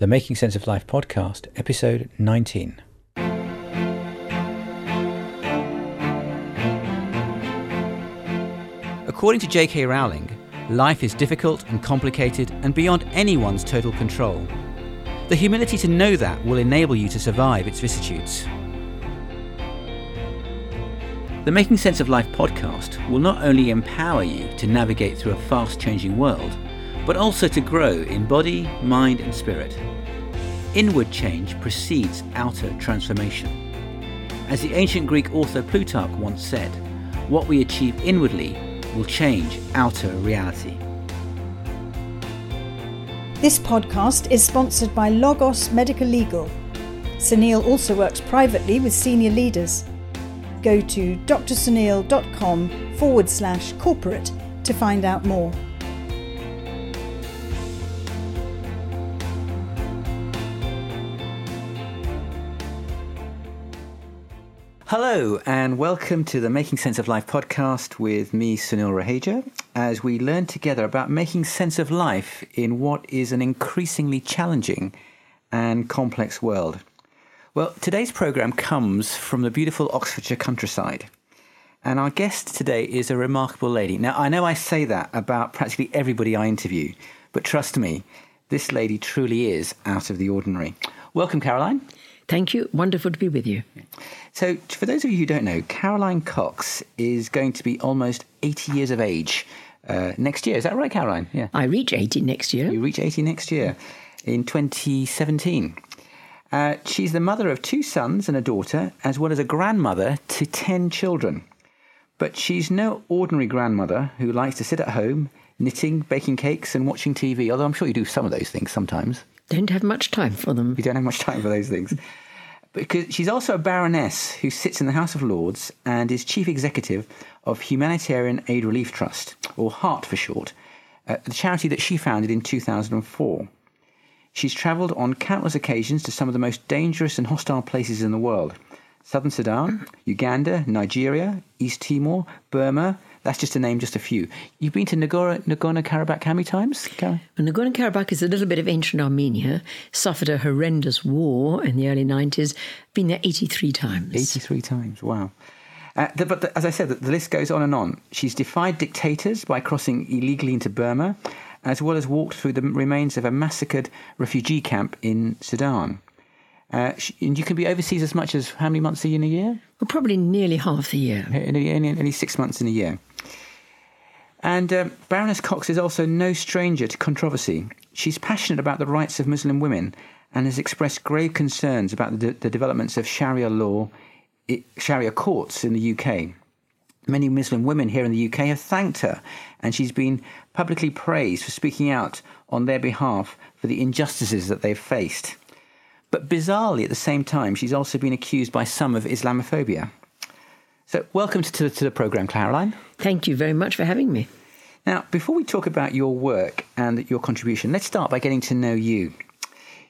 the Making Sense of Life podcast, episode 19. According to J.K. Rowling, life is difficult and complicated and beyond anyone's total control. The humility to know that will enable you to survive its vicissitudes. The Making Sense of Life podcast will not only empower you to navigate through a fast changing world, but also to grow in body, mind, and spirit. Inward change precedes outer transformation. As the ancient Greek author Plutarch once said, what we achieve inwardly will change outer reality. This podcast is sponsored by Logos Medical Legal. Sunil also works privately with senior leaders. Go to drsunil.com forward slash corporate to find out more. Hello, and welcome to the Making Sense of Life podcast with me, Sunil Raheja, as we learn together about making sense of life in what is an increasingly challenging and complex world. Well, today's program comes from the beautiful Oxfordshire countryside. And our guest today is a remarkable lady. Now, I know I say that about practically everybody I interview, but trust me, this lady truly is out of the ordinary. Welcome, Caroline. Thank you. Wonderful to be with you. So, for those of you who don't know, Caroline Cox is going to be almost 80 years of age uh, next year. Is that right, Caroline? Yeah. I reach 80 next year. You reach 80 next year in 2017. Uh, she's the mother of two sons and a daughter, as well as a grandmother to 10 children. But she's no ordinary grandmother who likes to sit at home, knitting, baking cakes, and watching TV, although I'm sure you do some of those things sometimes. Don't have much time for them. We don't have much time for those things because she's also a baroness who sits in the House of Lords and is chief executive of Humanitarian Aid Relief Trust, or HART for short, uh, the charity that she founded in 2004. She's travelled on countless occasions to some of the most dangerous and hostile places in the world southern Sudan, Uganda, Nigeria, East Timor, Burma, that's just to name just a few. You've been to Nagorno Karabakh how many times? Well, Nagorno Karabakh is a little bit of ancient Armenia, suffered a horrendous war in the early 90s, been there 83 times. 83 times, wow. Uh, the, but the, as I said, the, the list goes on and on. She's defied dictators by crossing illegally into Burma, as well as walked through the remains of a massacred refugee camp in Sudan. Uh, and you can be overseas as much as how many months are you in a year? Well, probably nearly half the year. Only, six months in a year. And uh, Baroness Cox is also no stranger to controversy. She's passionate about the rights of Muslim women and has expressed grave concerns about the, the developments of Sharia law, Sharia courts in the UK. Many Muslim women here in the UK have thanked her, and she's been publicly praised for speaking out on their behalf for the injustices that they've faced. But bizarrely, at the same time, she's also been accused by some of Islamophobia. So, welcome to, to, to the programme, Caroline. Thank you very much for having me. Now, before we talk about your work and your contribution, let's start by getting to know you.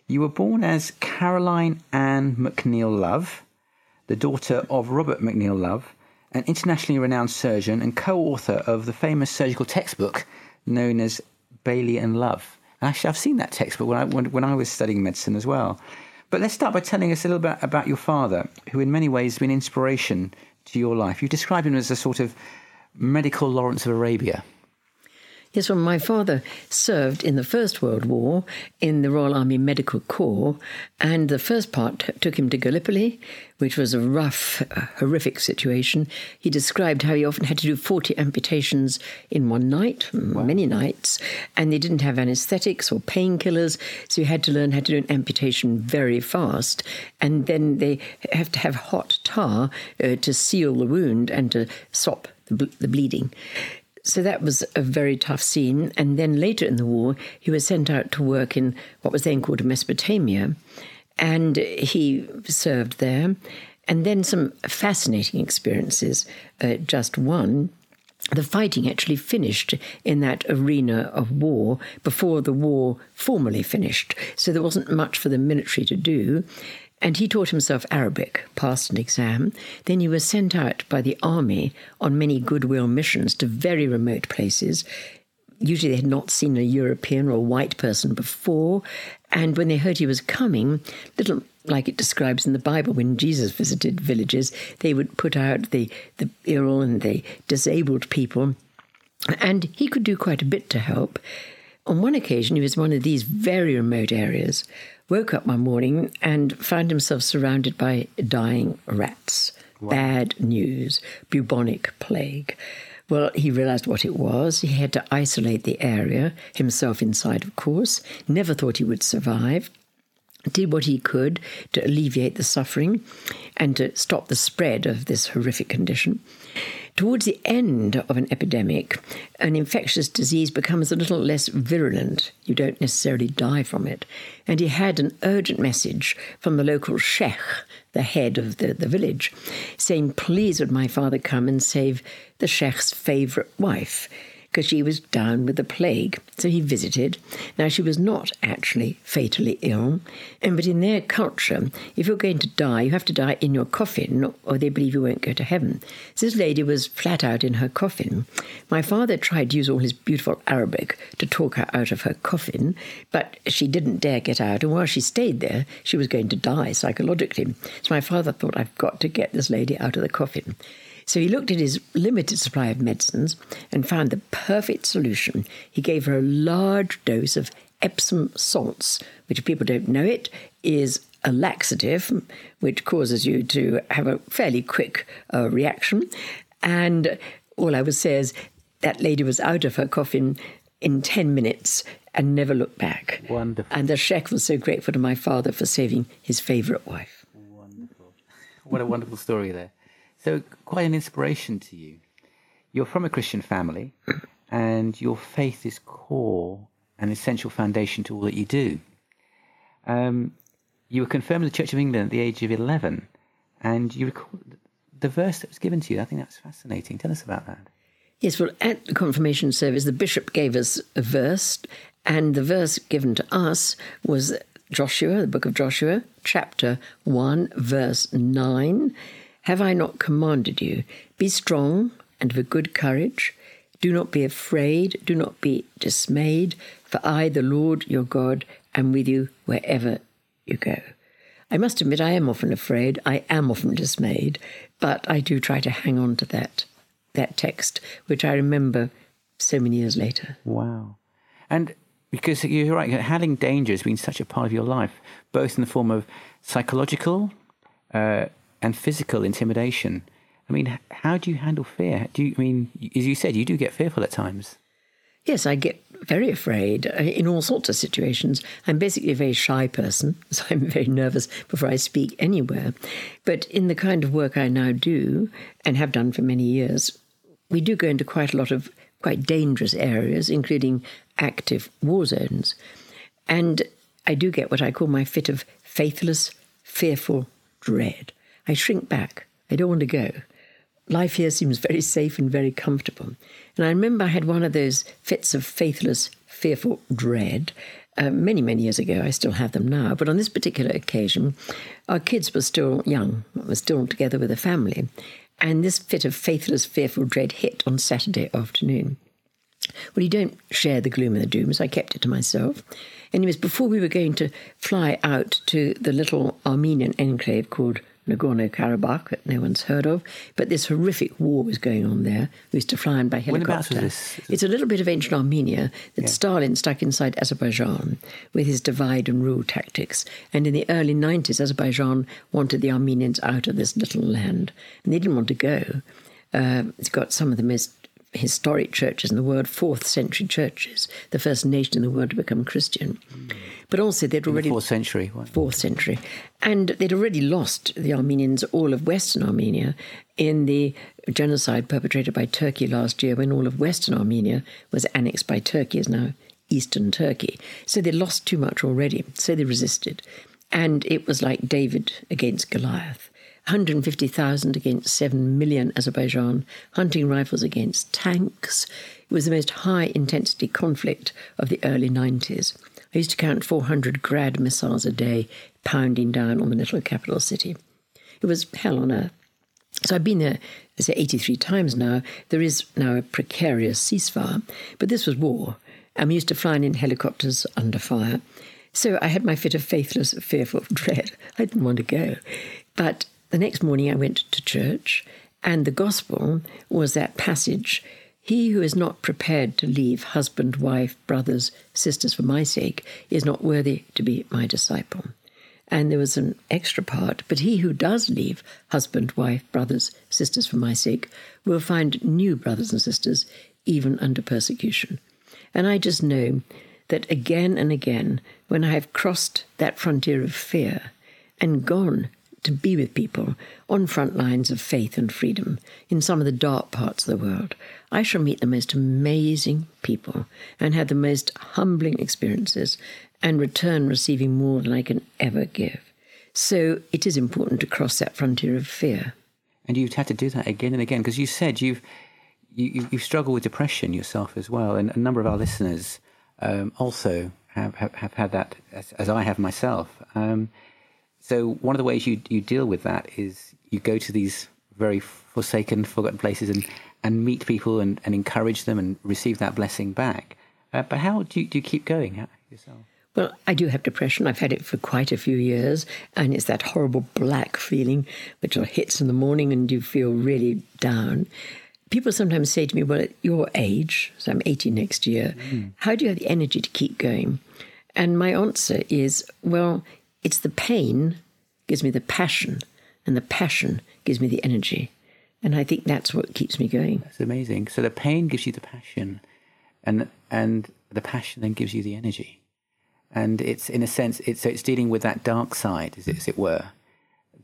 You were born as Caroline Ann McNeil Love, the daughter of Robert McNeil Love, an internationally renowned surgeon and co author of the famous surgical textbook known as Bailey and Love. Actually, I've seen that textbook when I, when, when I was studying medicine as well. But let's start by telling us a little bit about your father, who in many ways has been inspiration to your life. You describe him as a sort of medical Lawrence of Arabia. Yes, well, my father served in the First World War in the Royal Army Medical Corps, and the first part took him to Gallipoli, which was a rough, uh, horrific situation. He described how he often had to do 40 amputations in one night, wow. many nights, and they didn't have anesthetics or painkillers, so he had to learn how to do an amputation very fast. And then they have to have hot tar uh, to seal the wound and to stop the, the bleeding. So that was a very tough scene. And then later in the war, he was sent out to work in what was then called Mesopotamia. And he served there. And then some fascinating experiences. Uh, just one the fighting actually finished in that arena of war before the war formally finished. So there wasn't much for the military to do. And he taught himself Arabic, passed an exam. Then he was sent out by the army on many goodwill missions to very remote places. Usually they had not seen a European or a white person before, And when they heard he was coming, little like it describes in the Bible, when Jesus visited villages, they would put out the, the ill and the disabled people. And he could do quite a bit to help. On one occasion, he was in one of these very remote areas, woke up one morning and found himself surrounded by dying rats. Wow. Bad news, bubonic plague. Well, he realized what it was. He had to isolate the area, himself inside, of course. Never thought he would survive did what he could to alleviate the suffering and to stop the spread of this horrific condition. Towards the end of an epidemic, an infectious disease becomes a little less virulent. You don't necessarily die from it. And he had an urgent message from the local sheikh, the head of the, the village, saying, Please would my father come and save the sheikh's favourite wife because she was down with the plague. So he visited. Now, she was not actually fatally ill, and but in their culture, if you're going to die, you have to die in your coffin, or they believe you won't go to heaven. So this lady was flat out in her coffin. My father tried to use all his beautiful Arabic to talk her out of her coffin, but she didn't dare get out, and while she stayed there, she was going to die psychologically. So my father thought, I've got to get this lady out of the coffin. So he looked at his limited supply of medicines and found the perfect solution. He gave her a large dose of Epsom salts, which, if people don't know it, is a laxative, which causes you to have a fairly quick uh, reaction. And all I would say is that lady was out of her coffin in 10 minutes and never looked back. Wonderful. And the sheikh was so grateful to my father for saving his favourite wife. Wonderful. What a wonderful story there. So, quite an inspiration to you. You're from a Christian family, and your faith is core and essential foundation to all that you do. Um, you were confirmed in the Church of England at the age of 11, and you recall the verse that was given to you. I think that's fascinating. Tell us about that. Yes, well, at the confirmation service, the bishop gave us a verse, and the verse given to us was Joshua, the book of Joshua, chapter 1, verse 9. Have I not commanded you? Be strong and of a good courage. Do not be afraid, do not be dismayed, for I, the Lord your God, am with you wherever you go. I must admit, I am often afraid, I am often dismayed, but I do try to hang on to that, that text, which I remember so many years later. Wow. And because you're right, handling danger has been such a part of your life, both in the form of psychological, uh, and physical intimidation. I mean, how do you handle fear? Do you I mean, as you said, you do get fearful at times? Yes, I get very afraid uh, in all sorts of situations. I'm basically a very shy person, so I'm very nervous before I speak anywhere. But in the kind of work I now do and have done for many years, we do go into quite a lot of quite dangerous areas, including active war zones. And I do get what I call my fit of faithless, fearful dread. I shrink back. I don't want to go. Life here seems very safe and very comfortable. And I remember I had one of those fits of faithless, fearful dread uh, many, many years ago. I still have them now. But on this particular occasion, our kids were still young, we were still together with a family. And this fit of faithless, fearful dread hit on Saturday afternoon. Well, you don't share the gloom and the doom, so I kept it to myself. Anyways, before we were going to fly out to the little Armenian enclave called Nagorno Karabakh that no one's heard of. But this horrific war was going on there. We used to fly in by helicopter. It's a little bit of ancient Armenia that yeah. Stalin stuck inside Azerbaijan with his divide and rule tactics. And in the early 90s, Azerbaijan wanted the Armenians out of this little land. And they didn't want to go. Uh, it's got some of the most historic churches in the world, fourth century churches, the first nation in the world to become Christian. Mm. But also, they'd already. fourth century. Fourth century. And they'd already lost, the Armenians, all of Western Armenia in the genocide perpetrated by Turkey last year when all of Western Armenia was annexed by Turkey, is now Eastern Turkey. So they lost too much already. So they resisted. And it was like David against Goliath. 150,000 against 7 million Azerbaijan, hunting rifles against tanks. It was the most high intensity conflict of the early 90s. I used to count 400 Grad missiles a day pounding down on the little capital city. It was hell on earth. So I've been there, I say, 83 times now. There is now a precarious ceasefire, but this was war. I'm used to flying in helicopters under fire. So I had my fit of faithless, fearful dread. I didn't want to go. But the next morning I went to church, and the gospel was that passage He who is not prepared to leave husband, wife, brothers, sisters for my sake is not worthy to be my disciple. And there was an extra part, but he who does leave husband, wife, brothers, sisters for my sake will find new brothers and sisters even under persecution. And I just know that again and again, when I have crossed that frontier of fear and gone to be with people on front lines of faith and freedom in some of the dark parts of the world, I shall meet the most amazing people and have the most humbling experiences and return receiving more than I can ever give. So it is important to cross that frontier of fear. And you've had to do that again and again because you said you've you, you've struggled with depression yourself as well, and a number of our listeners um, also have, have, have, had that, as, as I have myself. Um, so one of the ways you you deal with that is you go to these very forsaken, forgotten places and, and meet people and, and encourage them and receive that blessing back. Uh, but how do you, do you keep going yourself? Well, I do have depression. I've had it for quite a few years, and it's that horrible black feeling which hits in the morning and you feel really down. People sometimes say to me, Well, at your age, so I'm 80 next year, mm. how do you have the energy to keep going? And my answer is, Well, it's the pain gives me the passion, and the passion gives me the energy. And I think that's what keeps me going. That's amazing. So the pain gives you the passion, and and the passion then gives you the energy and it's in a sense it's so it's dealing with that dark side as it, as it were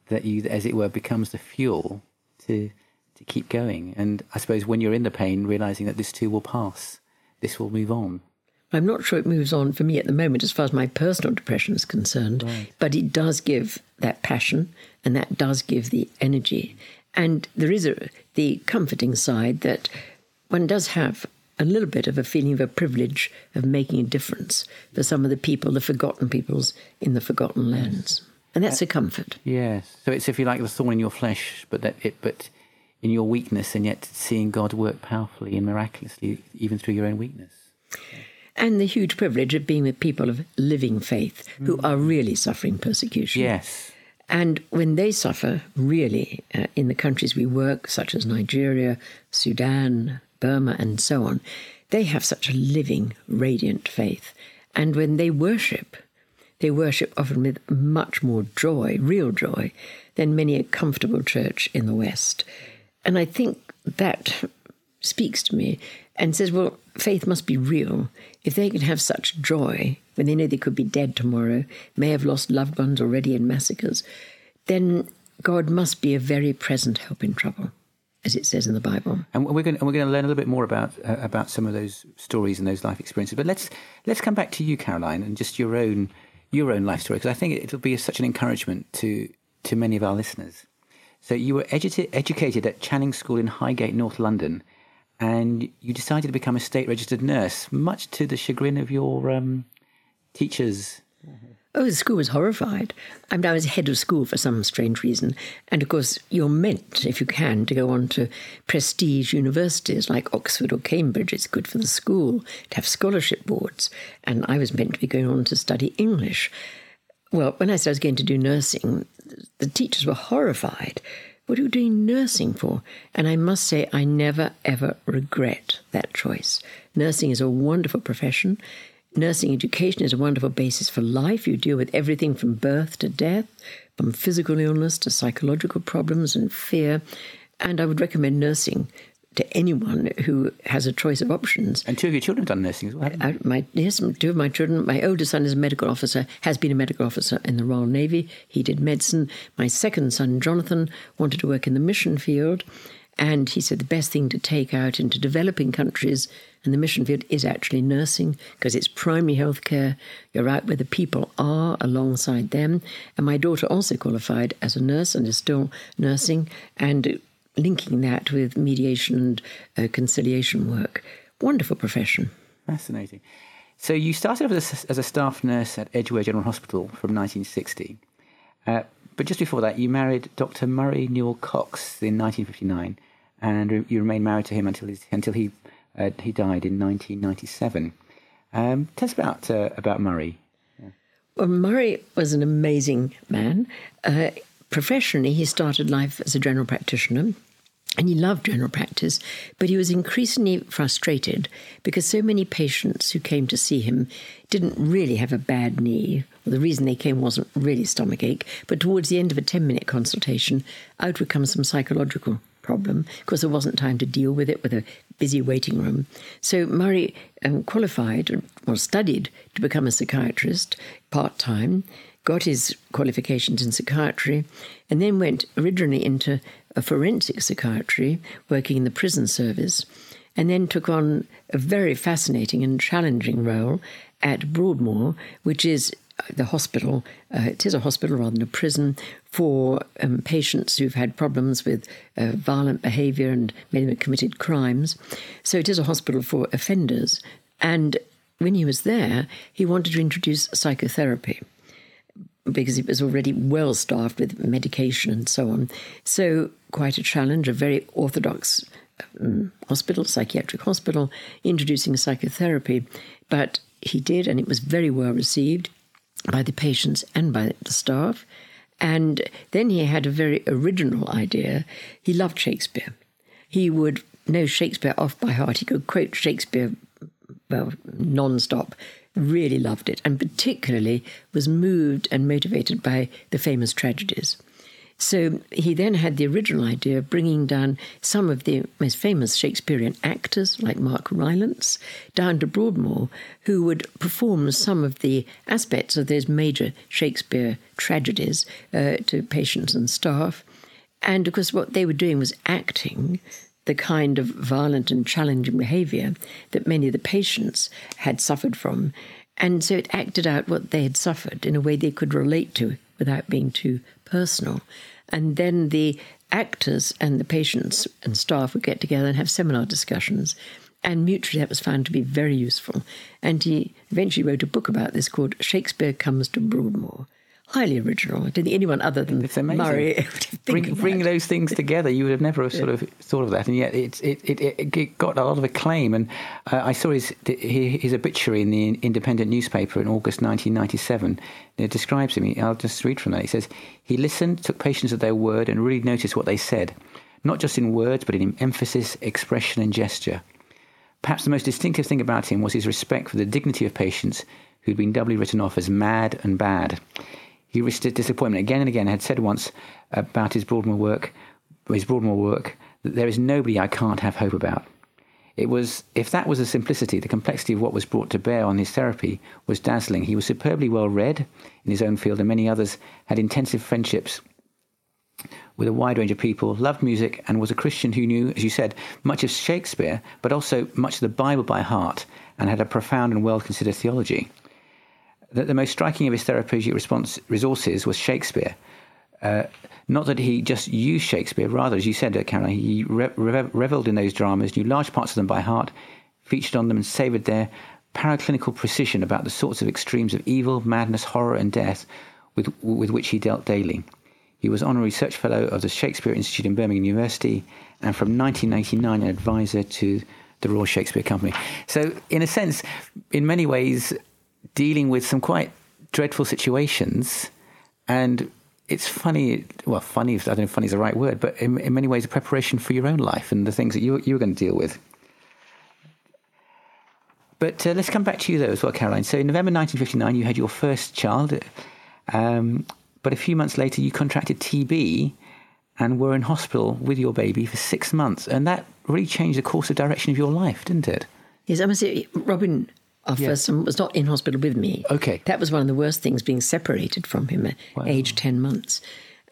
that you as it were becomes the fuel to to keep going and i suppose when you're in the pain realizing that this too will pass this will move on i'm not sure it moves on for me at the moment as far as my personal depression is concerned right. but it does give that passion and that does give the energy and there is a the comforting side that one does have a little bit of a feeling of a privilege of making a difference for some of the people, the forgotten peoples in the forgotten lands. And that's a comfort. Yes. So it's if you like the thorn in your flesh, but that it but in your weakness and yet seeing God work powerfully and miraculously even through your own weakness. And the huge privilege of being with people of living faith who mm. are really suffering persecution. Yes. And when they suffer, really, uh, in the countries we work, such as Nigeria, Sudan, Burma, and so on, they have such a living, radiant faith. And when they worship, they worship often with much more joy, real joy, than many a comfortable church in the West. And I think that speaks to me and says, well, faith must be real. If they can have such joy when they know they could be dead tomorrow, may have lost loved ones already in massacres, then God must be a very present help in trouble as it says in the Bible. And we're going to, we're going to learn a little bit more about uh, about some of those stories and those life experiences. But let's let's come back to you, Caroline, and just your own your own life story because I think it'll be such an encouragement to to many of our listeners. So you were edu- educated at Channing School in Highgate, North London, and you decided to become a state registered nurse, much to the chagrin of your um, teachers. Oh, the school was horrified. I mean, I was head of school for some strange reason. And of course, you're meant, if you can, to go on to prestige universities like Oxford or Cambridge. It's good for the school to have scholarship boards. And I was meant to be going on to study English. Well, when I said I was going to do nursing, the teachers were horrified. What are you doing nursing for? And I must say, I never, ever regret that choice. Nursing is a wonderful profession nursing education is a wonderful basis for life. You deal with everything from birth to death, from physical illness to psychological problems and fear. And I would recommend nursing to anyone who has a choice of options. And two of your children have done nursing as well. I, uh, my, yes, two of my children. My oldest son is a medical officer, has been a medical officer in the Royal Navy. He did medicine. My second son, Jonathan, wanted to work in the mission field. And he said the best thing to take out into developing countries and the mission field is actually nursing because it's primary health care. You're out where the people are alongside them. And my daughter also qualified as a nurse and is still nursing and linking that with mediation and uh, conciliation work. Wonderful profession. Fascinating. So you started as a, as a staff nurse at Edgware General Hospital from 1960. Uh, but just before that, you married Dr. Murray Newell Cox in 1959, and you remained married to him until, until he uh, he died in 1997. Um, tell us about uh, about Murray. Yeah. Well, Murray was an amazing man. Uh, professionally, he started life as a general practitioner. And he loved general practice, but he was increasingly frustrated because so many patients who came to see him didn't really have a bad knee. Well, the reason they came wasn't really stomach ache, but towards the end of a 10 minute consultation, out would come some psychological problem because there wasn't time to deal with it with a busy waiting room. So Murray um, qualified or studied to become a psychiatrist part time, got his qualifications in psychiatry, and then went originally into a forensic psychiatry, working in the prison service, and then took on a very fascinating and challenging role at Broadmoor, which is the hospital. Uh, it is a hospital rather than a prison for um, patients who've had problems with uh, violent behaviour and maybe committed crimes. So it is a hospital for offenders. And when he was there, he wanted to introduce psychotherapy because it was already well staffed with medication and so on. So, quite a challenge, a very orthodox um, hospital, psychiatric hospital, introducing psychotherapy. But he did, and it was very well received by the patients and by the staff. And then he had a very original idea. He loved Shakespeare. He would know Shakespeare off by heart. He could quote Shakespeare well, non-stop really loved it and particularly was moved and motivated by the famous tragedies. So he then had the original idea of bringing down some of the most famous Shakespearean actors, like Mark Rylance, down to Broadmoor, who would perform some of the aspects of those major Shakespeare tragedies uh, to patients and staff. And of course, what they were doing was acting the kind of violent and challenging behavior that many of the patients had suffered from. And so it acted out what they had suffered in a way they could relate to without being too personal. And then the actors and the patients and staff would get together and have seminar discussions. And mutually, that was found to be very useful. And he eventually wrote a book about this called Shakespeare Comes to Broadmoor highly original. I don't think anyone other than it's amazing. Murray bring, bring those things together. You would have never sort of thought of that, and yet it it, it, it got a lot of acclaim. And uh, I saw his his obituary in the Independent newspaper in August 1997. It describes him. I'll just read from that. He says he listened, took patients at their word, and really noticed what they said, not just in words, but in emphasis, expression, and gesture. Perhaps the most distinctive thing about him was his respect for the dignity of patients who'd been doubly written off as mad and bad. He risked disappointment again and again. Had said once about his Broadmoor work, his Broadmoor work, that there is nobody I can't have hope about. It was, if that was the simplicity, the complexity of what was brought to bear on his therapy was dazzling. He was superbly well read in his own field, and many others had intensive friendships with a wide range of people, loved music, and was a Christian who knew, as you said, much of Shakespeare, but also much of the Bible by heart, and had a profound and well considered theology that the most striking of his therapeutic response resources was Shakespeare. Uh, not that he just used Shakespeare, rather, as you said, Caroline, he re- re- reveled in those dramas, knew large parts of them by heart, featured on them, and savoured their paraclinical precision about the sorts of extremes of evil, madness, horror, and death with, with which he dealt daily. He was honorary research fellow of the Shakespeare Institute in Birmingham University, and from 1989, an advisor to the Royal Shakespeare Company. So, in a sense, in many ways, dealing with some quite dreadful situations. And it's funny, well, funny, I don't know if funny is the right word, but in, in many ways, a preparation for your own life and the things that you, you're going to deal with. But uh, let's come back to you, though, as well, Caroline. So in November 1959, you had your first child. Um, but a few months later, you contracted TB and were in hospital with your baby for six months. And that really changed the course of direction of your life, didn't it? Yes, I must say, Robin our yeah. first son was not in hospital with me. Okay. That was one of the worst things, being separated from him at wow. age 10 months.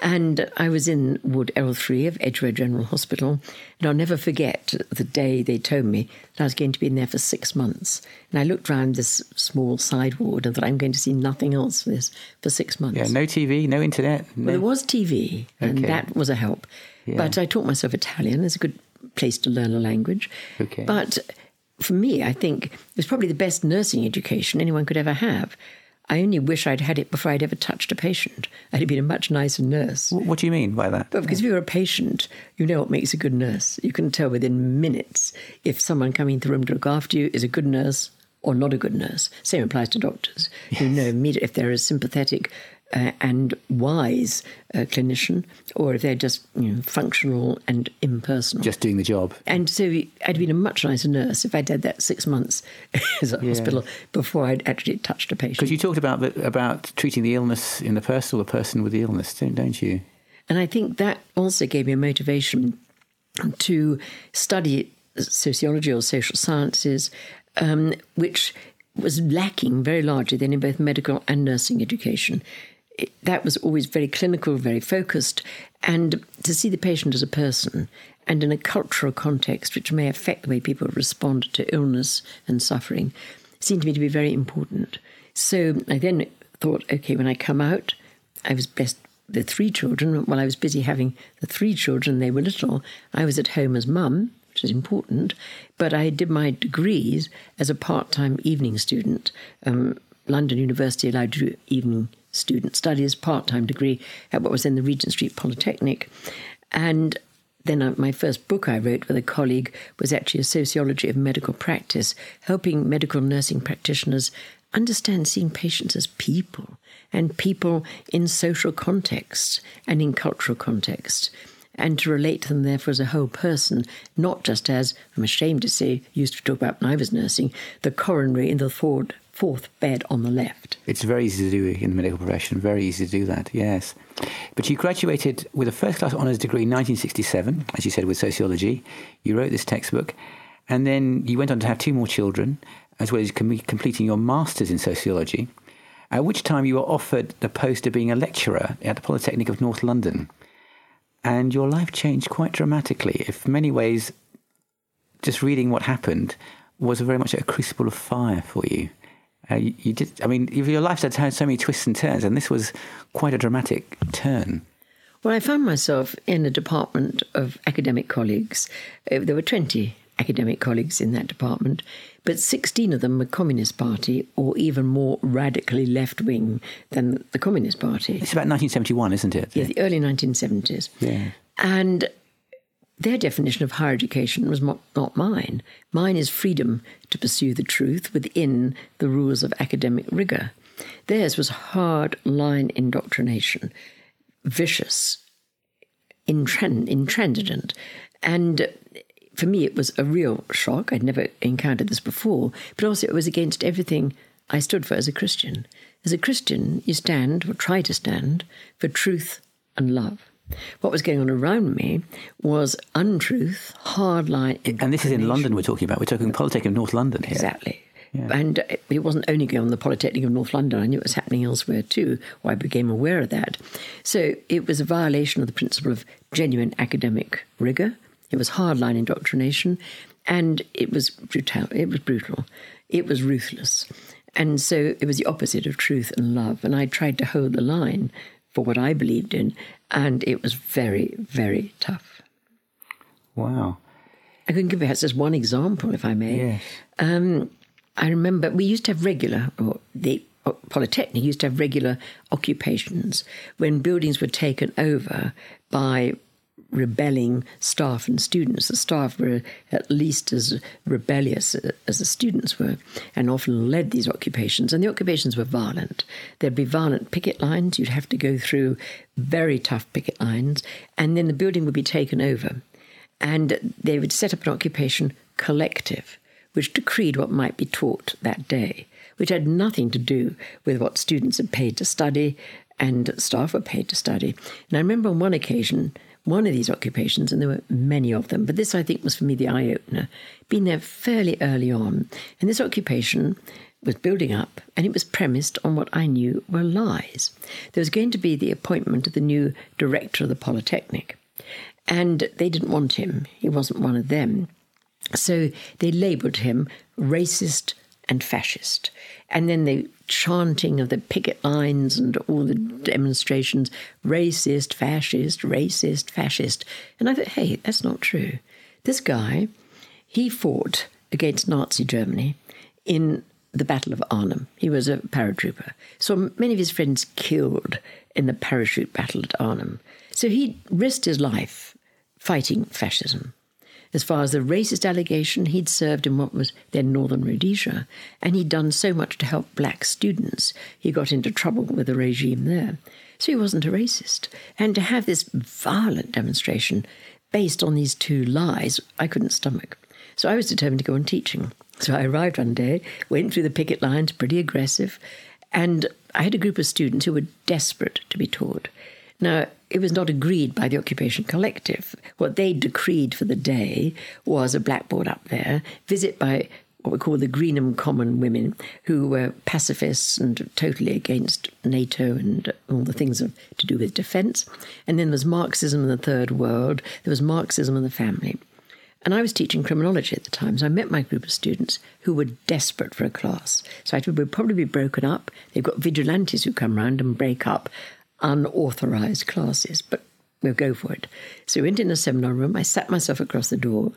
And I was in Ward L3 of Edgware General Hospital. And I'll never forget the day they told me that I was going to be in there for six months. And I looked round this small side ward and that I'm going to see nothing else for this for six months. Yeah, no TV, no internet. No. Well, there was TV, and okay. that was a help. Yeah. But I taught myself Italian. It's a good place to learn a language. Okay. But for me, I think it was probably the best nursing education anyone could ever have. I only wish I'd had it before I'd ever touched a patient. I'd have been a much nicer nurse. What do you mean by that? But because if you're a patient, you know what makes a good nurse. You can tell within minutes if someone coming into the room to look after you is a good nurse or not a good nurse. Same applies to doctors who know immediately if they're a sympathetic uh, and wise uh, clinician, or if they're just you know, functional and impersonal. Just doing the job. And so I'd been a much nicer nurse if I'd had that six months as a yeah. hospital before I'd actually touched a patient. Because you talked about the, about treating the illness in the person or the person with the illness, don't, don't you? And I think that also gave me a motivation to study sociology or social sciences, um, which was lacking very largely then in both medical and nursing education. That was always very clinical, very focused, and to see the patient as a person and in a cultural context which may affect the way people respond to illness and suffering seemed to me to be very important. So I then thought, okay, when I come out, I was best the three children. While I was busy having the three children, they were little. I was at home as mum, which is important. But I did my degrees as a part-time evening student. Um, London University allowed to do evening student studies, part-time degree at what was then the Regent Street Polytechnic, and then uh, my first book I wrote with a colleague was actually a sociology of medical practice, helping medical nursing practitioners understand seeing patients as people and people in social context and in cultural context. and to relate to them, therefore, as a whole person, not just as, I'm ashamed to say, used to talk about when I was nursing, the coronary in the forward, fourth bed on the left. It's very easy to do in the medical profession, very easy to do that, yes. But you graduated with a first class honours degree in 1967, as you said, with sociology. You wrote this textbook, and then you went on to have two more children, as well as completing your master's in sociology at which time you were offered the post of being a lecturer at the Polytechnic of North London. And your life changed quite dramatically. In many ways, just reading what happened was very much a crucible of fire for you. Uh, you, you, did, I mean, your life had had so many twists and turns, and this was quite a dramatic turn. Well, I found myself in a department of academic colleagues. Uh, there were 20 academic colleagues in that department, but 16 of them were Communist Party or even more radically left wing than the Communist Party. It's about 1971, isn't it? Yeah, the early 1970s. Yeah. And their definition of higher education was not, mine. Mine is freedom to pursue the truth within the rules of academic rigor. Theirs was hard line indoctrination, vicious, intransigent, and for me, it was a real shock. I'd never encountered this before, but also it was against everything I stood for as a Christian. As a Christian, you stand, or try to stand, for truth and love. What was going on around me was untruth, hard line. And this is in London we're talking about. We're talking Polytechnic of North London here. Exactly. Yeah. And it wasn't only going on the Polytechnic of North London, I knew it was happening elsewhere too, or I became aware of that. So it was a violation of the principle of genuine academic rigour, it was hardline indoctrination, and it was brutal. It was brutal. It was ruthless, and so it was the opposite of truth and love. And I tried to hold the line for what I believed in, and it was very, very tough. Wow. I can give you just one example, if I may. Yes. Um, I remember we used to have regular, or the Polytechnic used to have regular occupations when buildings were taken over by rebelling staff and students. The staff were at least as rebellious as the students were and often led these occupations. And the occupations were violent. There'd be violent picket lines. You'd have to go through very tough picket lines. And then the building would be taken over. And they would set up an occupation collective, which decreed what might be taught that day, which had nothing to do with what students had paid to study and staff were paid to study. And I remember on one occasion, one of these occupations, and there were many of them, but this I think was for me the eye opener, being there fairly early on. And this occupation was building up, and it was premised on what I knew were lies. There was going to be the appointment of the new director of the Polytechnic, and they didn't want him. He wasn't one of them. So they labelled him racist and fascist. And then the chanting of the picket lines and all the demonstrations racist, fascist, racist, fascist. And I thought, hey, that's not true. This guy, he fought against Nazi Germany in the Battle of Arnhem. He was a paratrooper. So many of his friends killed in the parachute battle at Arnhem. So he risked his life fighting fascism. As far as the racist allegation, he'd served in what was then Northern Rhodesia, and he'd done so much to help black students, he got into trouble with the regime there. So he wasn't a racist. And to have this violent demonstration based on these two lies, I couldn't stomach. So I was determined to go on teaching. So I arrived one day, went through the picket lines, pretty aggressive, and I had a group of students who were desperate to be taught. Now, it was not agreed by the Occupation Collective. What they decreed for the day was a blackboard up there, visit by what we call the Greenham Common women, who were pacifists and totally against NATO and all the things of, to do with defence. And then there was Marxism in the Third World, there was Marxism in the family. And I was teaching criminology at the time, so I met my group of students who were desperate for a class. So I we'd probably be broken up. They've got vigilantes who come round and break up unauthorized classes, but we'll go for it. So we went in a seminar room. I sat myself across the door,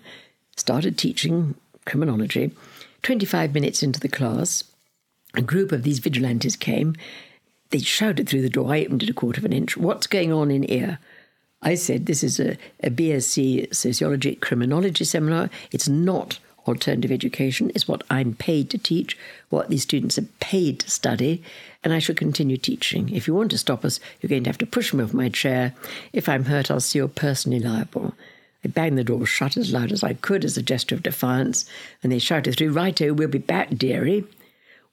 started teaching criminology. 25 minutes into the class, a group of these vigilantes came. They shouted through the door. I opened it a quarter of an inch. What's going on in here? I said, This is a, a BSc Sociology Criminology seminar. It's not alternative education, it's what I'm paid to teach, what these students are paid to study, and I shall continue teaching. If you want to stop us, you're going to have to push me off my chair. If I'm hurt, I'll see you're personally liable. I banged the door shut as loud as I could as a gesture of defiance, and they shouted through, Righto, we'll be back, dearie.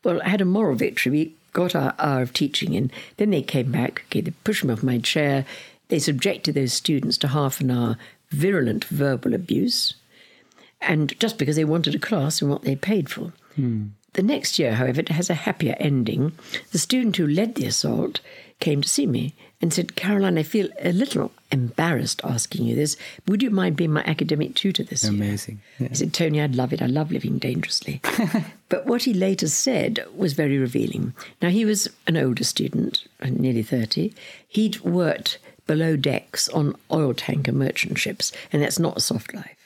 Well, I had a moral victory. We got our hour of teaching in. Then they came back, okay, they pushed me off my chair. They subjected those students to half an hour virulent verbal abuse, and just because they wanted a class and what they paid for. Hmm. The next year, however, it has a happier ending. The student who led the assault came to see me and said, Caroline, I feel a little embarrassed asking you this. Would you mind being my academic tutor this Amazing. year? Amazing. Yeah. He said, Tony, I'd love it. I love living dangerously. but what he later said was very revealing. Now, he was an older student, uh, nearly 30. He'd worked below decks on oil tanker merchant ships, and that's not a soft life.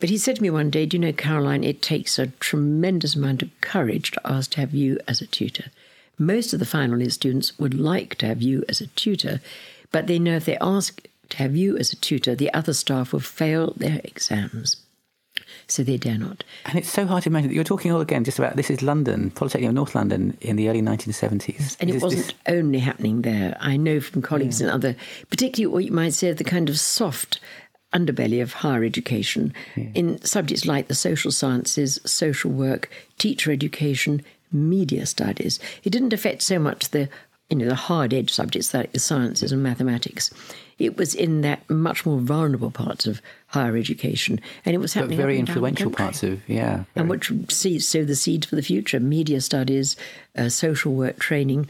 But he said to me one day, Do you know, Caroline, it takes a tremendous amount of courage to ask to have you as a tutor. Most of the final year students would like to have you as a tutor, but they know if they ask to have you as a tutor, the other staff will fail their exams. So they dare not. And it's so hard to imagine that you're talking all again just about this is London, Polytechnic of North London in the early 1970s. And it this, wasn't this... only happening there. I know from colleagues yeah. and other, particularly what you might say the kind of soft underbelly of higher education yeah. in subjects like the social sciences, social work, teacher education, media studies. It didn't affect so much the you know the hard edge subjects like the sciences and mathematics. It was in that much more vulnerable parts of higher education, and it was happening. But very influential parts of yeah, very. and which sow the seeds for the future: media studies, uh, social work training,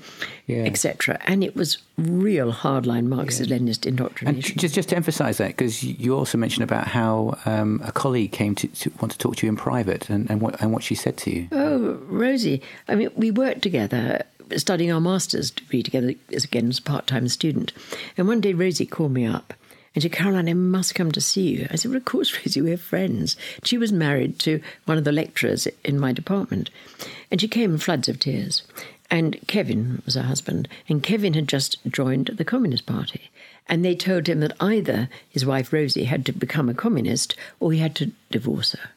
yeah. etc. And it was real hardline Marxist-Leninist yeah. indoctrination. And just just to emphasise that, because you also mentioned about how um, a colleague came to, to, want to talk to you in private, and, and what and what she said to you. Oh, Rosie! I mean, we worked together studying our master's degree together as again as a part-time student. And one day Rosie called me up and said, Caroline, I must come to see you. I said, Well, of course, Rosie, we're friends. She was married to one of the lecturers in my department. And she came in floods of tears. And Kevin was her husband, and Kevin had just joined the Communist Party. And they told him that either his wife Rosie had to become a communist or he had to divorce her.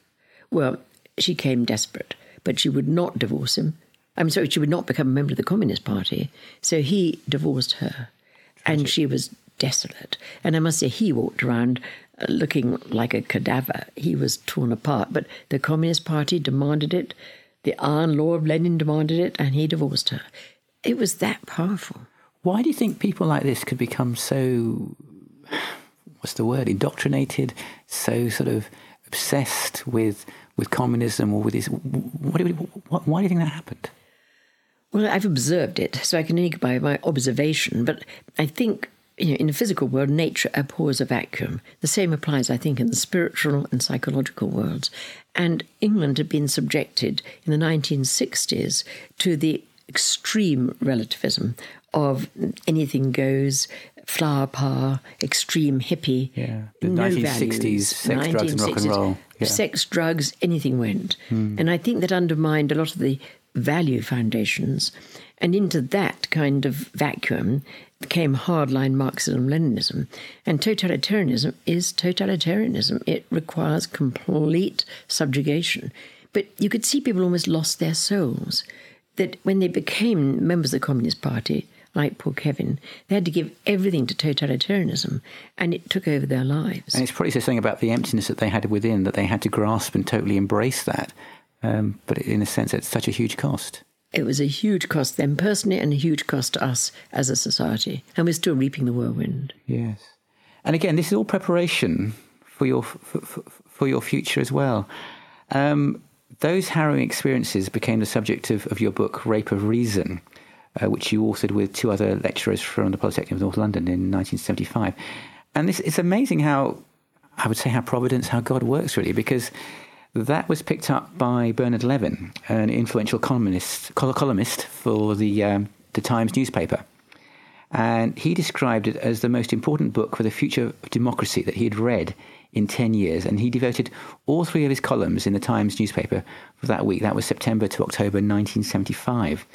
Well, she came desperate, but she would not divorce him. I'm sorry, she would not become a member of the Communist Party. So he divorced her, and she was desolate. And I must say, he walked around uh, looking like a cadaver. He was torn apart. But the Communist Party demanded it, the iron law of Lenin demanded it, and he divorced her. It was that powerful. Why do you think people like this could become so, what's the word, indoctrinated, so sort of obsessed with, with communism or with this? What, what, why do you think that happened? Well, I've observed it, so I can only go by my observation, but I think you know, in the physical world, nature abhors a vacuum. The same applies, I think, in the spiritual and psychological worlds. And England had been subjected in the 1960s to the extreme relativism of anything goes, flower power, extreme hippie. Yeah, the no 1960s, values. sex, 1960s, drugs, and rock and roll. Yeah. Sex, drugs, anything went. Hmm. And I think that undermined a lot of the value foundations. And into that kind of vacuum came hardline Marxism Leninism. And totalitarianism is totalitarianism, it requires complete subjugation. But you could see people almost lost their souls. That when they became members of the Communist Party, like poor Kevin, they had to give everything to totalitarianism, and it took over their lives. And it's probably the something about the emptiness that they had within that they had to grasp and totally embrace that. Um, but in a sense, it's such a huge cost. It was a huge cost them personally and a huge cost to us as a society. And we're still reaping the whirlwind. Yes. And again, this is all preparation for your, for, for your future as well. Um, those harrowing experiences became the subject of, of your book, Rape of Reason, uh, which you authored with two other lecturers from the Polytechnic of North London in 1975. And this, it's amazing how, I would say, how Providence, how God works really, because that was picked up by Bernard Levin, an influential columnist, columnist for the, um, the Times newspaper. And he described it as the most important book for the future of democracy that he had read in 10 years. And he devoted all three of his columns in the Times newspaper for that week. That was September to October 1975.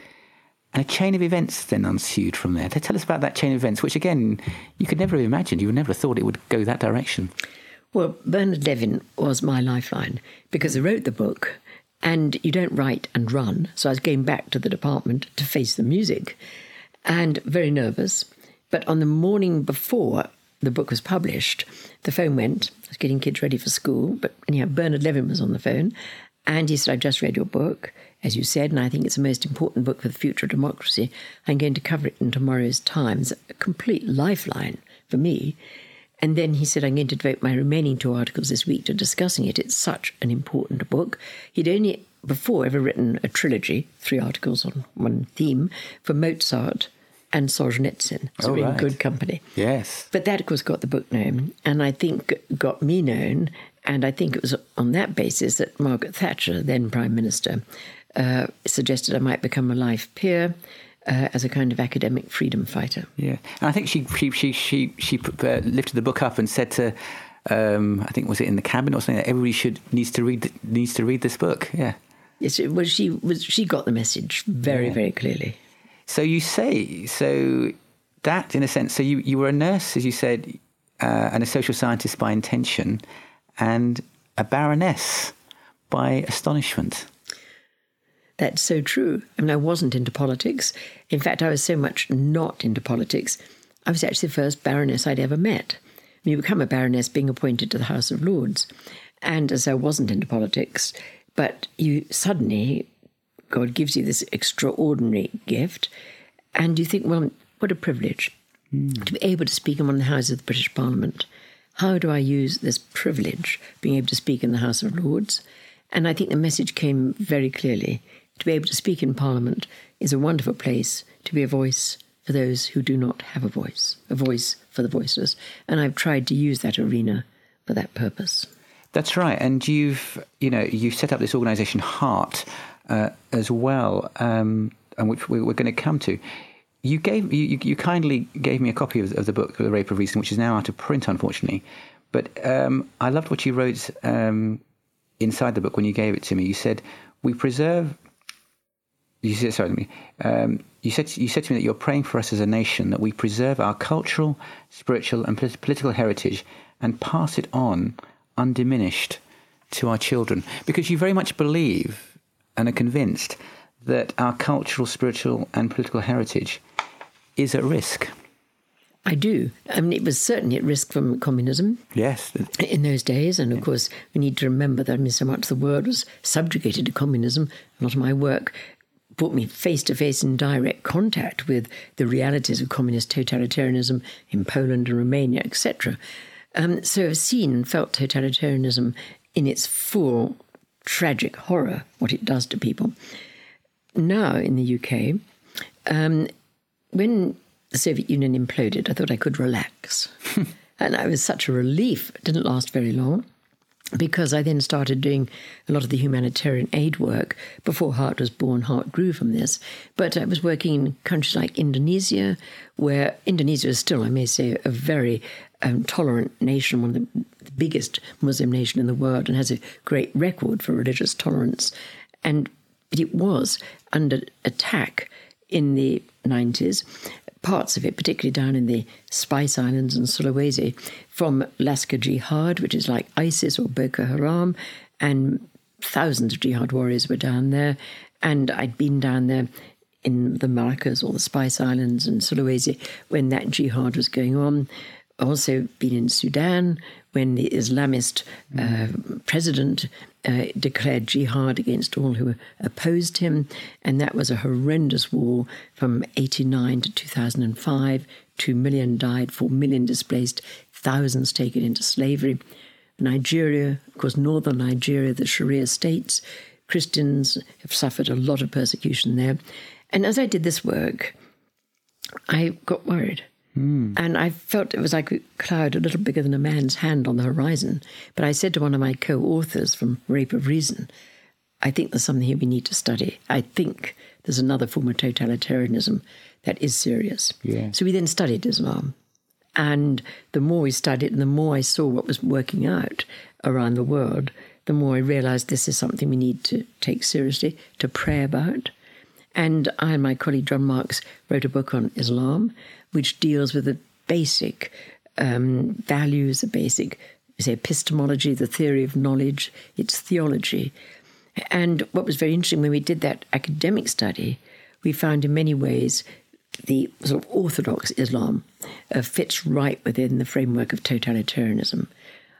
And a chain of events then ensued from there. Tell us about that chain of events, which again, you could never have imagined. You would never have thought it would go that direction. Well, Bernard Levin was my lifeline because I wrote the book and you don't write and run. So I was going back to the department to face the music and very nervous. But on the morning before the book was published, the phone went. I was getting kids ready for school. But anyhow, Bernard Levin was on the phone and he said, I've just read your book, as you said, and I think it's the most important book for the future of democracy. I'm going to cover it in tomorrow's Times, a complete lifeline for me. And then he said, I'm going to devote my remaining two articles this week to discussing it. It's such an important book. He'd only before ever written a trilogy, three articles on one theme, for Mozart and Solzhenitsyn. So oh, we're right. in good company. Yes. But that, of course, got the book known, and I think got me known. And I think it was on that basis that Margaret Thatcher, then Prime Minister, uh, suggested I might become a life peer uh, as a kind of academic freedom fighter. Yeah, and I think she she she she, she uh, lifted the book up and said to. Um, I think was it in the cabinet or something that everybody should needs to read needs to read this book. Yeah. Yes, it was. She was. She got the message very, Yeah. very clearly. So you say so that in a sense. So you you were a nurse, as you said, uh, and a social scientist by intention, and a baroness by astonishment. That's so true. I mean, I wasn't into politics. In fact, I was so much not into politics. I was actually the first baroness I'd ever met. You become a baroness being appointed to the House of Lords. And as I wasn't into politics, but you suddenly, God gives you this extraordinary gift, and you think, well, what a privilege hmm. to be able to speak in one of the houses of the British Parliament. How do I use this privilege, being able to speak in the House of Lords? And I think the message came very clearly. To be able to speak in Parliament is a wonderful place to be a voice for those who do not have a voice, a voice for the voiceless. And I've tried to use that arena for that purpose. That's right, and you've you know you've set up this organisation HART uh, as well, um, and which we- we're going to come to. You gave you, you- kindly gave me a copy of, of the book, The Rape of Reason, which is now out of print, unfortunately. But um, I loved what you wrote um, inside the book when you gave it to me. You said we preserve. You said sorry. me- Um, you said you said to me that you're praying for us as a nation that we preserve our cultural, spiritual, and polit- political heritage and pass it on undiminished to our children because you very much believe and are convinced that our cultural, spiritual, and political heritage is at risk. I do. I mean, it was certainly at risk from communism Yes. in those days. And of course, we need to remember that I mean, so much the world was subjugated to communism. A lot of my work brought me face to face in direct contact with the realities of communist totalitarianism in Poland and Romania, etc. Um, so I've seen and felt totalitarianism in its full tragic horror, what it does to people. Now in the UK, um, when the Soviet Union imploded, I thought I could relax. and it was such a relief. It didn't last very long because I then started doing a lot of the humanitarian aid work. Before HART was born, HART grew from this. But I was working in countries like Indonesia, where Indonesia is still, I may say, a very um, tolerant nation, one of the the biggest Muslim nation in the world, and has a great record for religious tolerance. And it was under attack in the 90s. Parts of it, particularly down in the Spice Islands and Sulawesi, from Laskar Jihad, which is like ISIS or Boko Haram, and thousands of jihad warriors were down there. And I'd been down there in the Moluccas or the Spice Islands and Sulawesi when that jihad was going on. Also been in Sudan when the Islamist uh, president uh, declared jihad against all who opposed him, and that was a horrendous war from 89 to 2005. Two million died, four million displaced, thousands taken into slavery. Nigeria, of course, northern Nigeria, the Sharia states, Christians have suffered a lot of persecution there. And as I did this work, I got worried. Mm. And I felt it was like a cloud a little bigger than a man's hand on the horizon. But I said to one of my co authors from Rape of Reason, I think there's something here we need to study. I think there's another form of totalitarianism that is serious. Yeah. So we then studied Islam. And the more we studied and the more I saw what was working out around the world, the more I realized this is something we need to take seriously, to pray about. And I and my colleague John Marks wrote a book on Islam, which deals with the basic um, values, the basic say, epistemology, the theory of knowledge, its theology. And what was very interesting when we did that academic study, we found in many ways the sort of orthodox Islam uh, fits right within the framework of totalitarianism.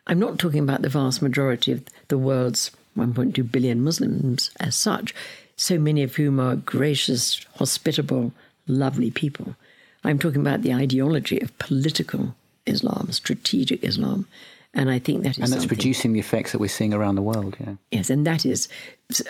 I'm not talking about the vast majority of the world's 1.2 billion Muslims as such, so many of whom are gracious, hospitable, lovely people. I'm talking about the ideology of political Islam, strategic Islam. And I think that is. And that's something. producing the effects that we're seeing around the world, yeah. Yes, and that is,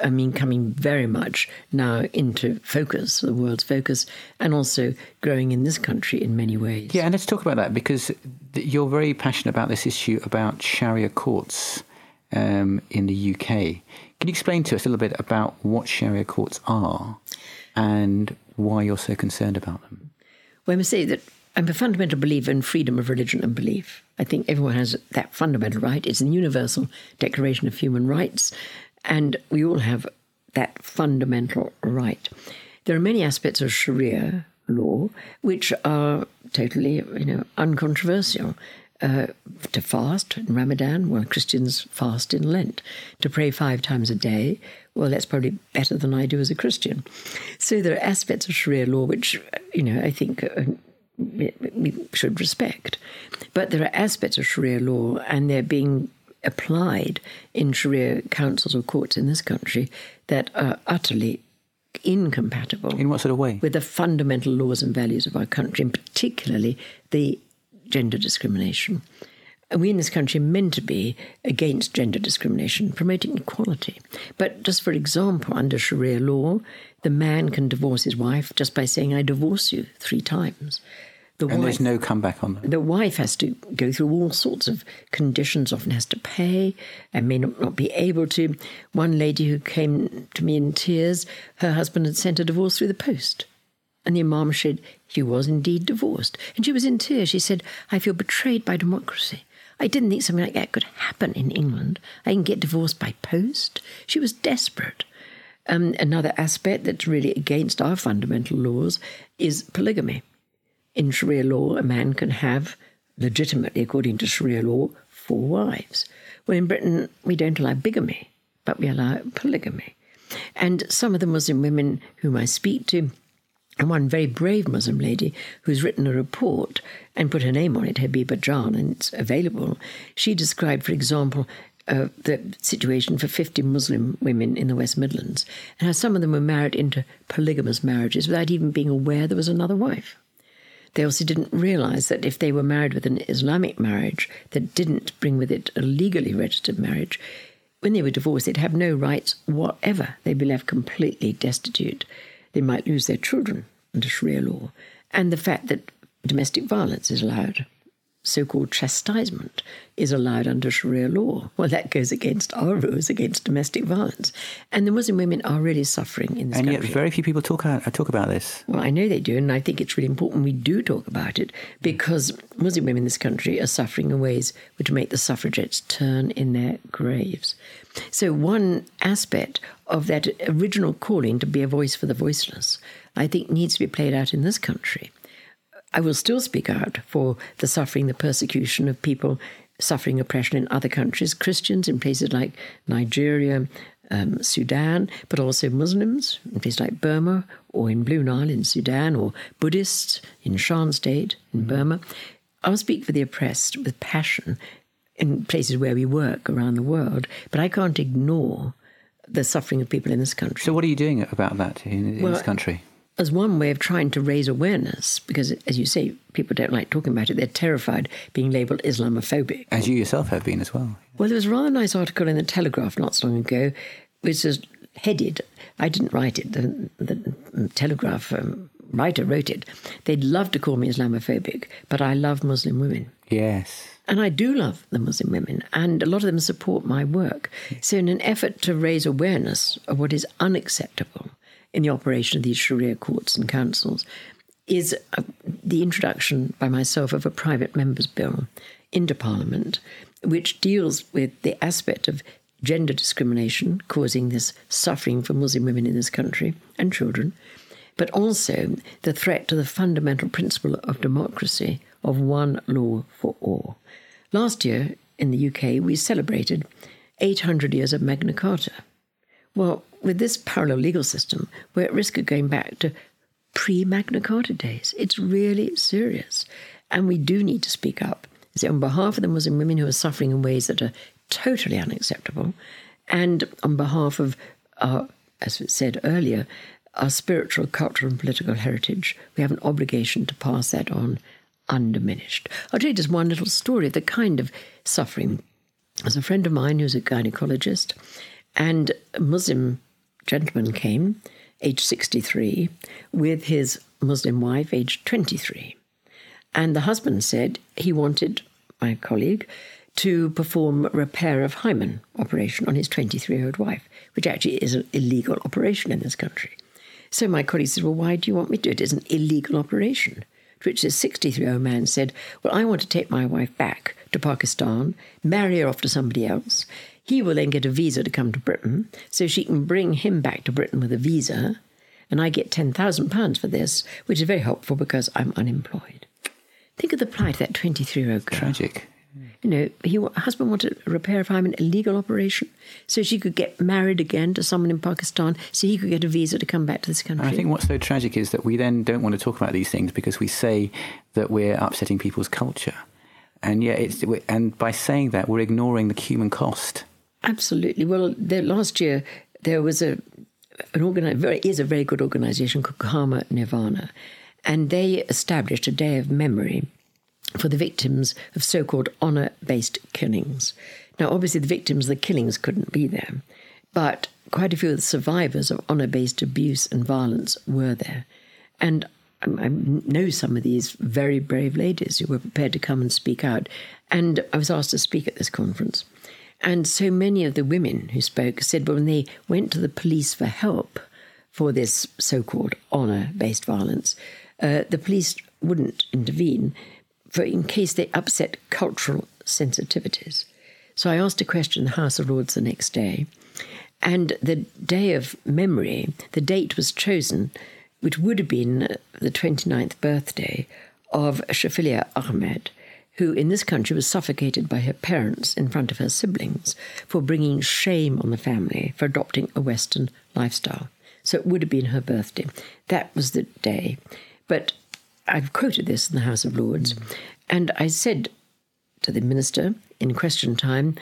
I mean, coming very much now into focus, the world's focus, and also growing in this country in many ways. Yeah, and let's talk about that because you're very passionate about this issue about Sharia courts um, in the UK. Can you explain to us a little bit about what Sharia courts are and why you're so concerned about them? Well, I must say that I'm a fundamental believer in freedom of religion and belief. I think everyone has that fundamental right. It's a universal declaration of human rights, and we all have that fundamental right. There are many aspects of Sharia law which are totally, you know, uncontroversial. Uh, to fast in Ramadan, well, Christians fast in Lent. To pray five times a day, well, that's probably better than I do as a Christian. So there are aspects of Sharia law which, you know, I think uh, we should respect. But there are aspects of Sharia law, and they're being applied in Sharia councils or courts in this country that are utterly incompatible. In what sort of way? With the fundamental laws and values of our country, and particularly the gender discrimination. And we in this country are meant to be against gender discrimination, promoting equality. But just for example, under Sharia law, the man can divorce his wife just by saying, I divorce you three times. The and wife, there's no comeback on that. The wife has to go through all sorts of conditions, often has to pay and may not, not be able to. One lady who came to me in tears, her husband had sent a divorce through the post. And the Imam said she was indeed divorced. And she was in tears. She said, I feel betrayed by democracy. I didn't think something like that could happen in England. I can get divorced by post. She was desperate. Um, another aspect that's really against our fundamental laws is polygamy. In Sharia law, a man can have, legitimately according to Sharia law, four wives. Well, in Britain, we don't allow bigamy, but we allow polygamy. And some of the Muslim women whom I speak to, and one very brave Muslim lady who's written a report and put her name on it, Habiba Jaan, and it's available. She described, for example, uh, the situation for 50 Muslim women in the West Midlands and how some of them were married into polygamous marriages without even being aware there was another wife. They also didn't realize that if they were married with an Islamic marriage that didn't bring with it a legally registered marriage, when they were divorced, they'd have no rights whatever. They'd be left completely destitute. They might lose their children under Sharia law. And the fact that domestic violence is allowed. So called chastisement is allowed under Sharia law. Well, that goes against our rules against domestic violence. And the Muslim women are really suffering in this and country. yet, very few people talk out, talk about this. Well, I know they do, and I think it's really important we do talk about it because Muslim women in this country are suffering in ways which make the suffragettes turn in their graves. So, one aspect of that original calling to be a voice for the voiceless, I think, needs to be played out in this country. I will still speak out for the suffering, the persecution of people suffering oppression in other countries, Christians in places like Nigeria, um, Sudan, but also Muslims in places like Burma or in Blue Nile in Sudan, or Buddhists in Shan State in Burma. I'll speak for the oppressed with passion in places where we work around the world, but I can't ignore the suffering of people in this country. So, what are you doing about that in, in Well, this country? As one way of trying to raise awareness, because as you say, people don't like talking about it, they're terrified being labelled Islamophobic. As you yourself have been as well. Well, there was a rather nice article in the Telegraph not so long ago, which was headed. I didn't write it. The, the Telegraph um, writer wrote it. They'd love to call me Islamophobic, but I love Muslim women. Yes. And I do love the Muslim women, and a lot of them support my work. So, in an effort to raise awareness of what is unacceptable in the operation of these Sharia courts and councils, is uh, the introduction by myself of a private member's bill into Parliament, which deals with the aspect of gender discrimination causing this suffering for Muslim women in this country and children, but also the threat to the fundamental principle of democracy of one law for all. Last year in the UK, we celebrated 800 years of Magna Carta. Well, with this parallel legal system, we're at risk of going back to pre Magna Carta days. It's really serious. And we do need to speak up. On behalf of the Muslim women who are suffering in ways that are totally unacceptable, and on behalf of our, as it said earlier, our spiritual, cultural, and political heritage, we have an obligation to pass that on undiminished. I'll tell you just one little story of the kind of suffering. There's a friend of mine who's a gynecologist, and a Muslim gentleman came, aged 63, with his Muslim wife, aged 23. And the husband said he wanted my colleague to perform repair of hymen operation on his 23 year old wife, which actually is an illegal operation in this country. So my colleague said, Well, why do you want me to do it? It's an illegal operation. To which this 63 year old man said, Well, I want to take my wife back to Pakistan, marry her off to somebody else. He will then get a visa to come to Britain, so she can bring him back to Britain with a visa, and I get £10,000 for this, which is very helpful because I'm unemployed. Think of the plight of that 23 year old girl. Tragic. You know, he, her husband wanted a repair of hymen, illegal operation, so she could get married again to someone in Pakistan, so he could get a visa to come back to this country. And I think what's so tragic is that we then don't want to talk about these things because we say that we're upsetting people's culture. And yet, it's, and by saying that, we're ignoring the human cost. Absolutely. Well, the, last year there was a an organi- very, is a very good organisation called Karma Nirvana, and they established a day of memory for the victims of so-called honour-based killings. Now, obviously, the victims of the killings couldn't be there, but quite a few of the survivors of honour-based abuse and violence were there, and I know some of these very brave ladies who were prepared to come and speak out. And I was asked to speak at this conference. And so many of the women who spoke said, when they went to the police for help for this so called honour based violence, uh, the police wouldn't intervene for in case they upset cultural sensitivities. So I asked a question in the House of Lords the next day. And the day of memory, the date was chosen, which would have been the 29th birthday of Shafilia Ahmed, who in this country was suffocated by her parents in front of her siblings for bringing shame on the family for adopting a Western lifestyle. So it would have been her birthday. That was the day. But I've quoted this in the House of Lords, and I said to the minister in question time,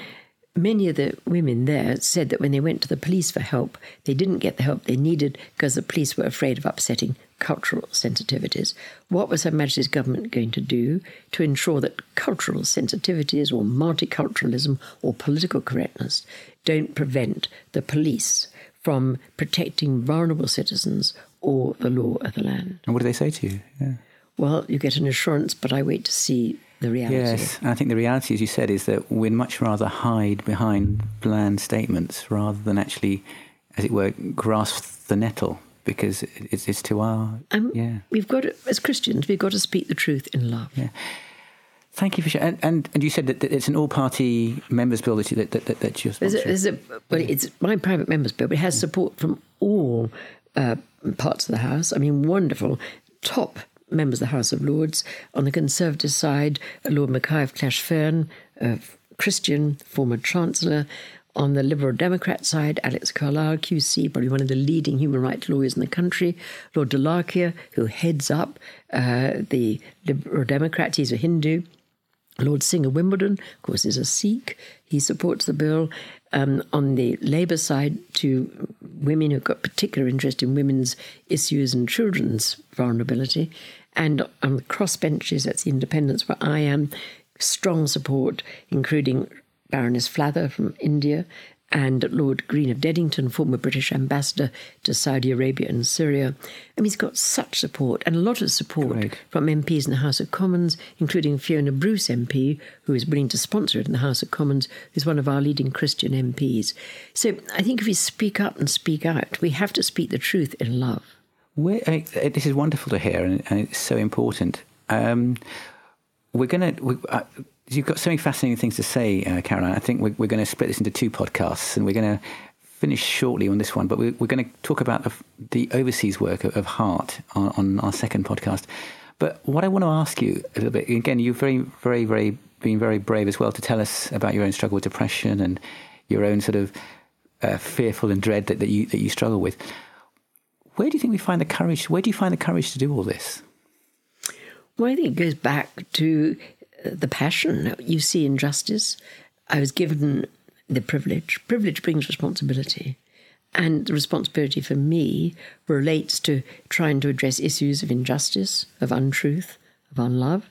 many of the women there said that when they went to the police for help, they didn't get the help they needed because the police were afraid of upsetting cultural sensitivities. What was Her Majesty's government going to do to ensure that cultural sensitivities or multiculturalism or political correctness don't prevent the police from protecting vulnerable citizens or the law of the land? And what do they say to you? Yeah. Well, you get an assurance, but I wait to see the reality. Yes, and I think the reality, as you said, is that we'd much rather hide behind bland statements rather than actually, as it were, grasp the nettle because it's, it's to our Um, yeah. We've got to, as Christians, we've got to speak the truth in love. Yeah. Thank you for sharing. And, and, and you said that, that it's an all-party members' bill that, that, that, that, you're There's a, sponsoring. there's a, well, it's my private members bill, but it has support from all uh, parts of the House. I mean, wonderful top members of the House of Lords. On the Conservative side, Lord Mackay of Clashfern, a Christian, former Chancellor. On the Liberal Democrat side, Alex Carlile, QC, probably one of the leading human rights lawyers in the country. Lord Dholakia, who heads up uh, the Liberal Democrats, he's a Hindu. Lord Singh of Wimbledon, of course, is a Sikh. He supports the bill. Um, on the Labour side, to women who've got particular interest in women's issues and children's vulnerability. And on the crossbenches, that's the independents where I am, strong support, including Baroness Flather from India and Lord Green of Deddington, former British ambassador to Saudi Arabia and Syria. I mean, he's got such support and a lot of support Great. from MPs in the House of Commons, including Fiona Bruce MP, who is willing to sponsor it in the House of Commons, who's one of our leading Christian MPs. So I think if we speak up and speak out, we have to speak the truth in love. Where, I mean, uh, this is wonderful to hear, and, and it's so important. Um, we're going to. You've got so many fascinating things to say, uh, Caroline. I think we're, we're going to split this into two podcasts, and we're going to finish shortly on this one. But we're, we're going to talk about the, the overseas work of, of HART on, on our second podcast. But what I want to ask you a little bit again, you've very, very, very been very brave as well to tell us about your own struggle with depression and your own sort of uh, fearful and dread that, that you that you struggle with. Where do you think we find the courage? Where do you find the courage to do all this? Well, I think it goes back to the passion you see in justice. I was given the privilege. Privilege brings responsibility. And the responsibility for me relates to trying to address issues of injustice, of untruth, of unlove,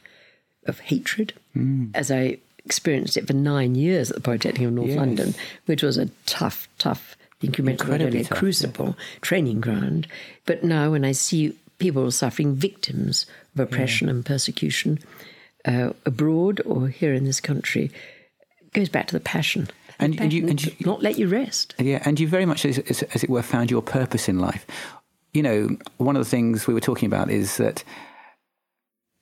of hatred, mm. as I experienced it for nine years at the Polytechnic of North Yes. London, which was a tough, tough, I think you mentioned Incredibly earlier, tough, crucible training ground. But now when I see people suffering victims of oppression and persecution uh, abroad or here in this country, goes back to the passion. And- The and you- and you- not let you rest. Yeah, and you very much, as, as, as it were, found your purpose in life. You know, one of the things we were talking about is that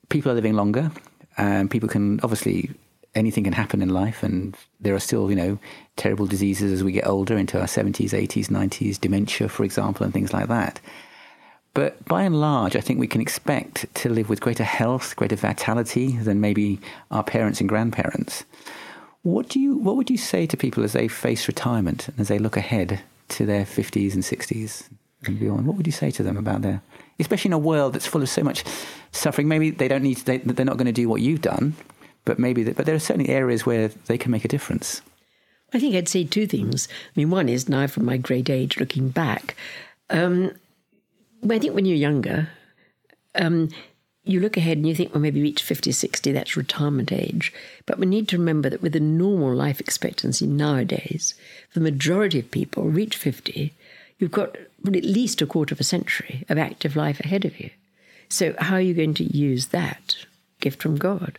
people are living longer, and people can obviously anything can happen in life, and there are still, you know, terrible diseases as we get older into our seventies, eighties, nineties, dementia, for example, and things like that. But by and large, I think we can expect to live with greater health, greater vitality than maybe our parents and grandparents. What do you what would you say to people as they face retirement and as they look ahead to their fifties and sixties and beyond? What would you say to them about their especially in a world that's full of so much suffering? Maybe they don't need to, they, they're not going to do what you've done, but maybe but there are certainly areas where they can make a difference. I think I'd say two things. I mean, one is now from my great age, looking back. Um, well, I think when you're younger, um, you look ahead and you think, well, maybe reach 50, 60, that's retirement age. But we need to remember that with the normal life expectancy nowadays, for the majority of people, reach 50, you've got at least a quarter of a century of active life ahead of you. So, how are you going to use that gift from God?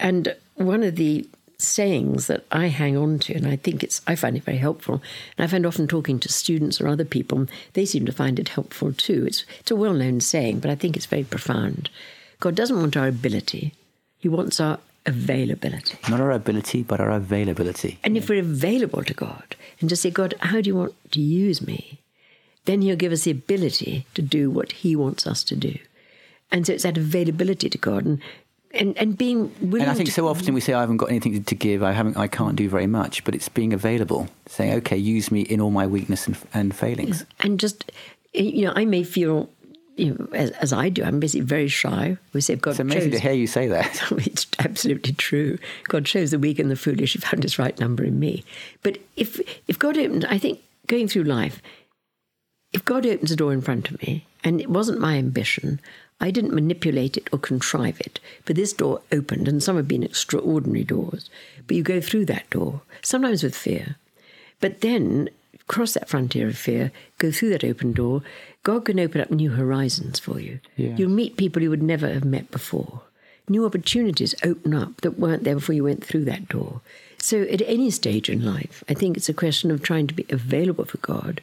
And one of the sayings that I hang on to, and I think it's, I find it very helpful, and I find often talking to students or other people, they seem to find it helpful too. It's, it's a well known saying, but I think it's very profound. God doesn't want our ability, He wants our availability. Not our ability, but our availability. And if we're available to God and just say, God, how do you want to use me? Then He'll give us the ability to do what He wants us to do. And so it's that availability to God and and, and being willing And I think so often we say I haven't got anything to give. I haven't. I can't do very much. But it's being available, saying, "Okay, use me in all my weakness and, and failings." and just eh, you know, I may feel you know, as, as I do, I'm basically very shy. We say God It's amazing chose to hear you say that. it's absolutely true. God chose the weak and the foolish. He found his right number in me. But if if God opened, I think going through life, if God opens a door in front of me, and it wasn't my ambition, I didn't manipulate it or contrive it, but this door opened, and some have been extraordinary doors. But you go through that door, sometimes with fear. But then cross that frontier of fear, go through that open door, God can open up new horizons for you. Yeah. You'll meet people you would never have met before. new opportunities open up that weren't there before you went through that door. So, at any stage in life, I think it's a question of trying to be available for God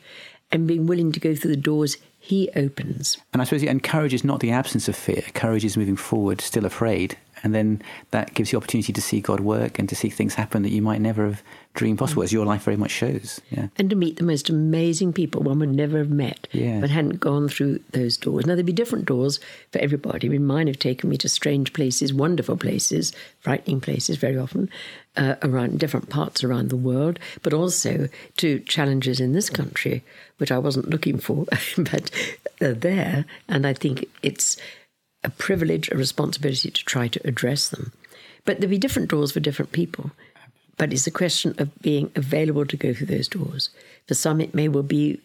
and being willing to go through the doors He opens. And I suppose, courage is not the absence of fear. Courage is moving forward, still afraid. And then that gives you opportunity to see God work and to see things happen that you might never have dreamed possible, as your life very much shows. Yeah. And to meet the most amazing people one would never have met Yeah. but hadn't gone through those doors. Now, there'd be different doors for everybody. I mean, mine have taken me to strange places, wonderful places, frightening places very often, uh, around different parts around the world, but also to challenges in this country, which I wasn't looking for, but are there. And I think it's a privilege, a responsibility to try to address them. But there'll be different doors for different people. But it's a question of being available to go through those doors. For some, it may well be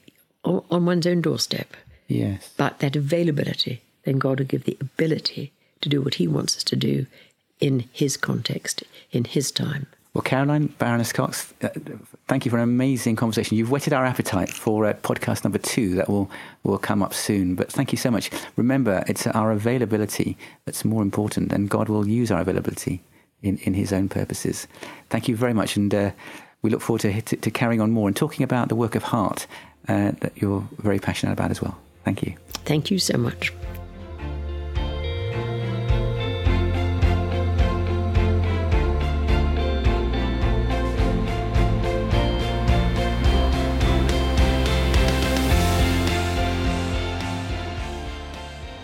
on on one's own doorstep. Yes. But that availability, then God will give the ability to do what He wants us to do in His context, in His time. Well, Caroline Baroness Cox, uh, thank you for an amazing conversation. You've whetted our appetite for uh, podcast number two that will, will come up soon. But thank you so much. Remember, it's our availability that's more important, and God will use our availability in, in His own purposes. Thank you very much. And uh, we look forward to, to, to carrying on more and talking about the work of HART uh, that you're very passionate about as well. Thank you. Thank you so much.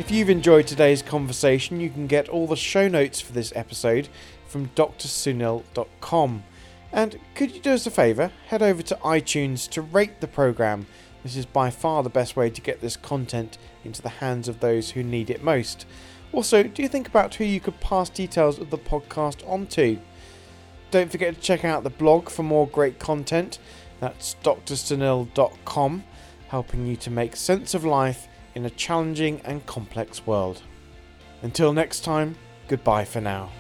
If you've enjoyed today's conversation, you can get all the show notes for this episode from drsunil.com. And could you do us a favour? Head over to iTunes to rate the programme. This is by far the best way to get this content into the hands of those who need it most. Also, do you think about who you could pass details of the podcast on to? Don't forget to check out the blog for more great content. That's drsunil.com, helping you to make sense of life in a challenging and complex world. Until next time, goodbye for now.